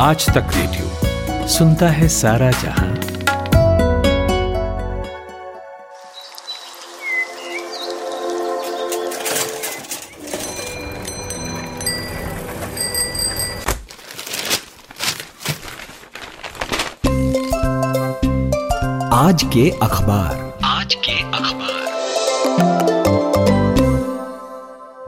आज तक रेडियो सुनता है सारा जहाँ। आज के अखबार।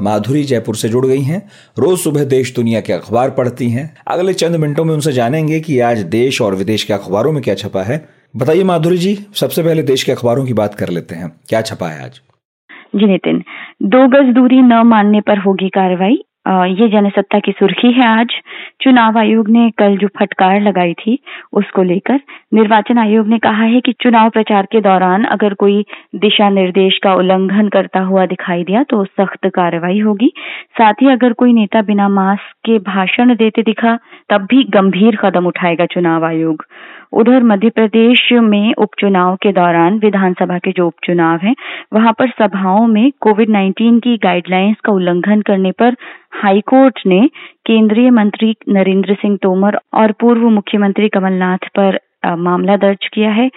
माधुरी जयपुर से जुड़ गई हैं। रोज सुबह देश दुनिया के अखबार पढ़ती हैं। अगले चंद मिनटों में उनसे जानेंगे कि आज देश और विदेश के अखबारों में क्या छपा है। बताइए माधुरी जी, सबसे पहले देश के अखबारों की बात कर लेते हैं। क्या छपा है आज? जी नितिन, दो गज दूरी न मानने पर होगी कार्रवाई। ये जनसत्ता की सुर्खी है आज। चुनाव आयोग ने कल जो फटकार लगाई थी, उसको लेकर निर्वाचन आयोग ने कहा है कि चुनाव प्रचार के दौरान अगर कोई दिशा निर्देश का उल्लंघन करता हुआ दिखाई दिया तो सख्त कार्रवाई होगी। साथ ही अगर कोई नेता बिना मास्क के भाषण देते दिखा, तब भी गंभीर कदम उठाएगा चुनाव आयोग। उधर मध्य प्रदेश में उपचुनाव के दौरान विधानसभा के जो उपचुनाव हैं, वहाँ पर सभाओं में कोविड 19 की गाइडलाइंस का उल्लंघन करने पर हाईकोर्ट ने केंद्रीय मंत्री नरेंद्र सिंह तोमर और पूर्व मुख्यमंत्री कमलनाथ पर मामला दर्ज किया है।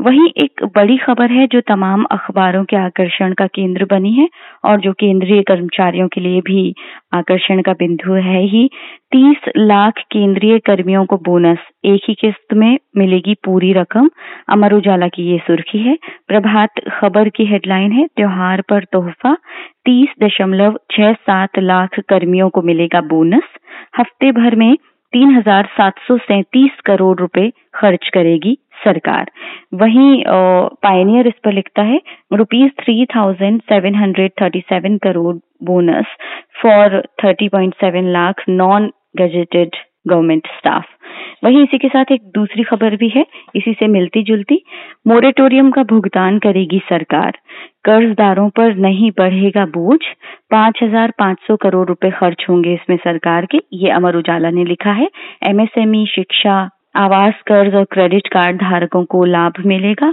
वहीं एक बड़ी खबर है, जो तमाम अखबारों के आकर्षण का केंद्र बनी है और जो केंद्रीय कर्मचारियों के लिए भी आकर्षण का बिंदु है ही। तीस लाख केंद्रीय कर्मियों को बोनस, एक ही किस्त में मिलेगी पूरी रकम। अमर उजाला की ये सुर्खी है। प्रभात खबर की हेडलाइन है, त्योहार पर तोहफा, तीस दशमलव छह सात लाख कर्मियों को मिलेगा बोनस। हफ़्ते भर में तीन हज़ार सात सौ सैतीस करोड़ रुपए खर्च करेगी सरकार। वहीं पायनियर इस पर लिखता है rupees three thousand seven hundred thirty seven crore bonus for thirty point seven lakh non gazetted government staff वहीं इसी के साथ एक दूसरी खबर भी है, इसी से मिलती जुलती। मोरेटोरियम का भुगतान करेगी सरकार। कर्जदारों पर नहीं बढ़ेगा बोझ। पाँच हज़ार पाँच सौ करोड़ रुपए खर्च होंगे इसमें सरकार के, ये अमर उजाला ने लिखा है। एमएसएमई शिक्षा आवास, कर्ज और क्रेडिट कार्ड धारकों को लाभ मिलेगा।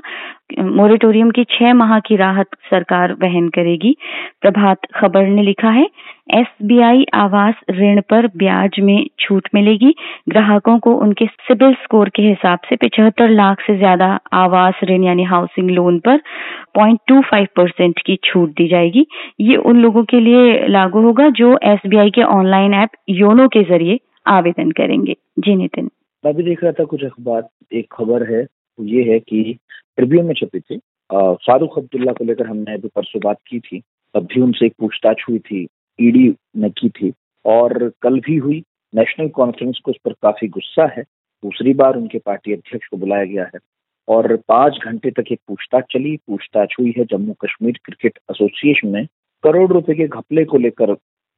मोरेटोरियम की छह माह की राहत सरकार वहन करेगी। प्रभात खबर ने लिखा है, एसबीआई आवास ऋण पर ब्याज में छूट मिलेगी। ग्राहकों को उनके सिबिल स्कोर के हिसाब से पिछहत्तर लाख से ज़्यादा आवास ऋण यानी हाउसिंग लोन पर 0.25 परसेंट की छूट दी जाएगी। ये उन लोगों के लिए लागू होगा जो एसबीआई के ऑनलाइन ऐप योनो के ज़रिए आवेदन करेंगे। जी नितिन। मैं भी देख रहा था कुछ अखबार। एक खबर है, ये है कि ट्रिब्यून में छपी थी। फारूक अब्दुल्ला को लेकर हमने अभी परसों बात की थी। तब भी उनसे एक पूछताछ हुई थी, ईडी ने की थी। और कल भी हुई। नेशनल कॉन्फ्रेंस को उस पर काफ़ी गुस्सा है। दूसरी बार उनके पार्टी अध्यक्ष को बुलाया गया है। और पाँच घंटे तक एक पूछताछ चली। पूछताछ हुई है जम्मू कश्मीर क्रिकेट एसोसिएशन में। करोड़ रुपए के घपले को लेकर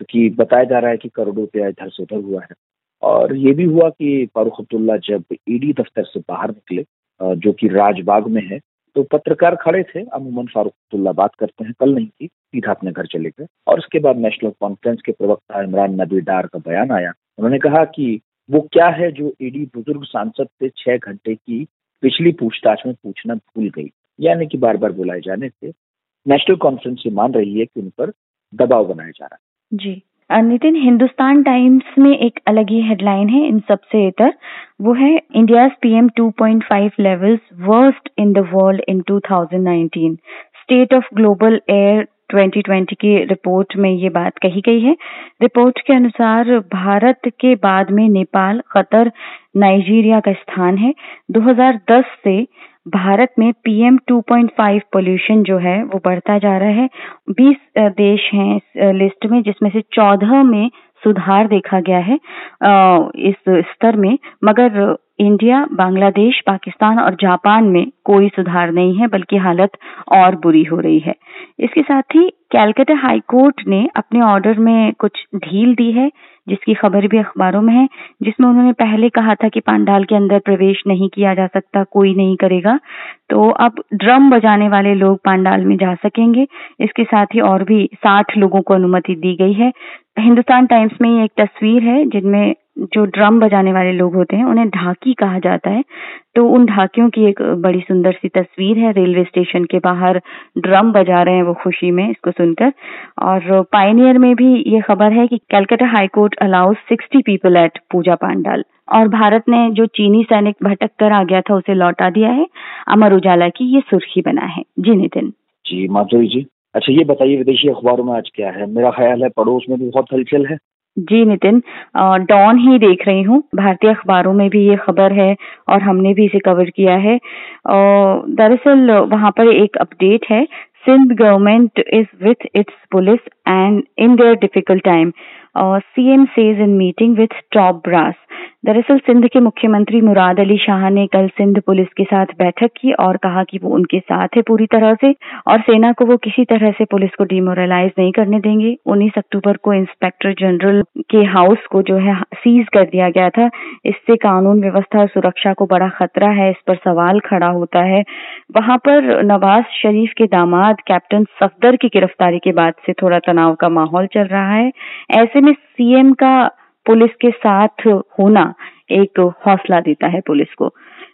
कि बताया जा रहा है कि करोड़ रुपया इधर से उधर हुआ है। और ये भी हुआ कि फारूक अब्दुल्ला जब ईडी दफ्तर से बाहर निकले जो कि राजबाग में है तो पत्रकार खड़े थे। अमूमन फारूक अब्दुल्ला बात करते हैं, कल नहीं थी सीधा अपने घर चले गए। और उसके बाद नेशनल कॉन्फ्रेंस के प्रवक्ता इमरान नबी डार का बयान आया। उन्होंने कहा कि वो क्या है जो ईडी बुज़ुर्ग सांसद से छह घंटे की पिछली पूछताछ में पूछना भूल गई, यानी कि बार बार बुलाए जाने से। नेशनल कॉन्फ्रेंस ये मान रही है कि उन पर दबाव बनाया जा रहा है। जी। नितिन, हिंदुस्तान टाइम्स में एक अलग ही हेडलाइन है इन सबसे इतर वो है India PM 2.5 levels worst in the world in 2019 state of global air 2020 की रिपोर्ट में ये बात कही गई है। रिपोर्ट के अनुसार भारत के बाद में नेपाल, कतर, नाइजीरिया का स्थान है। 2010 से भारत में पीएम 2.5 पोल्यूशन जो है, वो बढ़ता जा रहा है। 20 देश हैं इस लिस्ट में जिसमें से 14 में सुधार देखा गया है इस स्तर में। मगर इंडिया बांग्लादेश पाकिस्तान और जापान में कोई सुधार नहीं है, बल्कि हालत और बुरी हो रही है। इसके साथ ही कैलकाटा हाई कोर्ट ने अपने ऑर्डर में कुछ ढील दी है। जिसकी खबर भी अखबारों में है, जिसमें उन्होंने पहले कहा था कि पांडाल के अंदर प्रवेश नहीं किया जा सकता, कोई नहीं करेगा। तो अब ड्रम बजाने वाले लोग पांडाल में जा सकेंगे। इसके साथ ही और भी साठ लोगों को अनुमति दी गई है। हिंदुस्तान टाइम्स में एक तस्वीर है, जिनमें जो ड्रम बजाने वाले लोग होते हैं, उन्हें ढाकी कहा जाता है। तो उन ढाकियों की एक बड़ी सुंदर सी तस्वीर है, रेलवे स्टेशन के बाहर ड्रम बजा रहे हैं वो खुशी में इसको सुनकर। और पाइनियर में भी ये खबर है कि Calcutta high court allows sixty people at puja pandal और भारत ने जो चीनी सैनिक भटक कर आ गया था, उसे लौटा दिया है। अमर उजाला की ये सुर्खी बना है। जी नितिन। जी, माधुरी जी। अच्छा ये बताइए, विदेशी अखबारों में आज क्या है? मेरा ख्याल है, पड़ोस में भी बहुत हलचल है। जी नितिन डॉन ही देख रही हूँ। भारतीय अखबारों में भी ये खबर है और हमने भी इसे कवर किया है। दरअसल वहाँ पर एक अपडेट है। Sindh government is with its police and in their difficult time CM says in meeting with top brass दरअसल सिंध के मुख्यमंत्री मुराद अली शाह ने कल सिंध पुलिस के साथ बैठक की और कहा कि वो उनके साथ है पूरी तरह से और सेना को वो किसी तरह से पुलिस को डिमोरलाइज नहीं करने देंगे। उन्नीस अक्टूबर को इंस्पेक्टर जनरल के हाउस को जो है सीज कर दिया गया था। इससे कानून व्यवस्था और सुरक्षा को बड़ा खतरा है, इस पर सवाल खड़ा होता है। वहाँ पर नवाज़ शरीफ के दामाद, कैप्टन सफदर की गिरफ्तारी के बाद से थोड़ा तनाव का माहौल चल रहा है। ऐसे में सीएम का पुलिस के साथ होना एक हौसला देता है पुलिस को।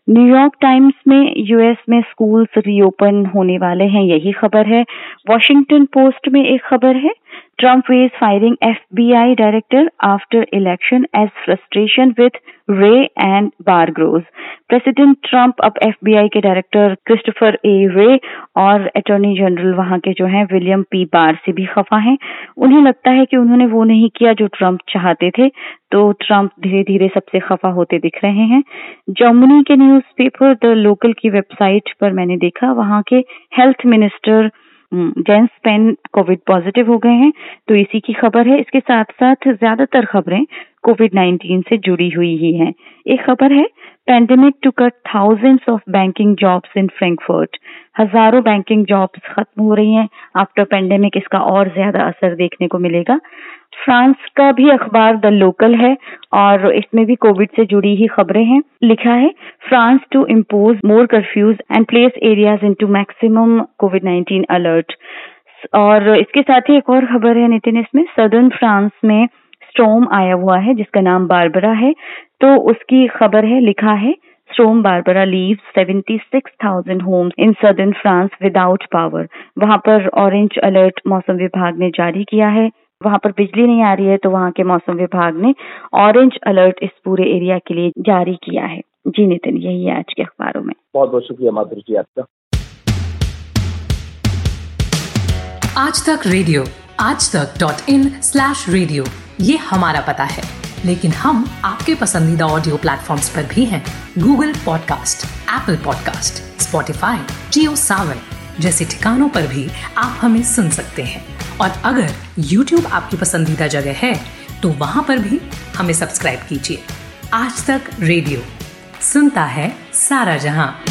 न्यूयॉर्क टाइम्स में यूएस में स्कूल्स रीओपन होने वाले हैं, यही खबर है। वॉशिंगटन पोस्ट में एक खबर है। Trump weighs firing FBI director after election as frustration with Wray and Barr grows president Trump अब एफबीआई के डायरेक्टर क्रिस्टोफर ए रे और अटॉर्नी जनरल वहाँ के जो हैं विलियम पी बार से भी खफा हैं। उन्हें लगता है कि उन्होंने वो नहीं किया जो ट्रंप चाहते थे तो ट्रंप धीरे धीरे सबसे खफा होते दिख रहे हैं। जर्मनी के न्यूज़पेपर द लोकल की वेबसाइट पर मैंने देखा, वहाँ के health minister Jens Spahn COVID positive हो गए हैं तो इसी की खबर है। इसके साथ साथ ज़्यादातर खबरें कोविड 19 से जुड़ी हुई ही हैं। एक खबर है pandemic to cut thousands of banking jobs in Frankfurt हज़ारों बैंकिंग जॉब्स खत्म हो रही हैं। आफ्टर पेंडेमिक इसका और ज़्यादा असर देखने को मिलेगा। फ्रांस का भी अखबार द लोकल है और इसमें भी कोविड से जुड़ी ही खबरें हैं। लिखा है France to impose more curfews and place areas into maximum COVID nineteen alert और इसके साथ ही एक और खबर है नितिन इसमें सदर्न फ्रांस में स्टोम आया हुआ है जिसका नाम बारबरा है। तो उसकी खबर है लिखा है storm Barbara leave 76,000 homes in southern France without power वहाँ पर ऑरेंज अलर्ट मौसम विभाग ने जारी किया है। वहाँ पर बिजली नहीं आ रही है तो वहाँ के मौसम विभाग ने ऑरेंज अलर्ट इस पूरे एरिया के लिए जारी किया है। जी नितिन यही है आज के अखबारों में। बहुत बहुत शुक्रिया माधुरी जी आपका। आज तक रेडियो आज तक डॉट इन स्लैश रेडियो ये हमारा पता है। लेकिन हम आपके पसंदीदा ऑडियो प्लेटफॉर्म्स पर भी हैं Google podcast Apple podcast Spotify Jio Saavn जैसे ठिकानों पर भी आप हमें सुन सकते हैं। और अगर YouTube आपकी पसंदीदा जगह है तो वहाँ पर भी हमें सब्सक्राइब कीजिए। आज तक रेडियो सुनता है सारा जहाँ।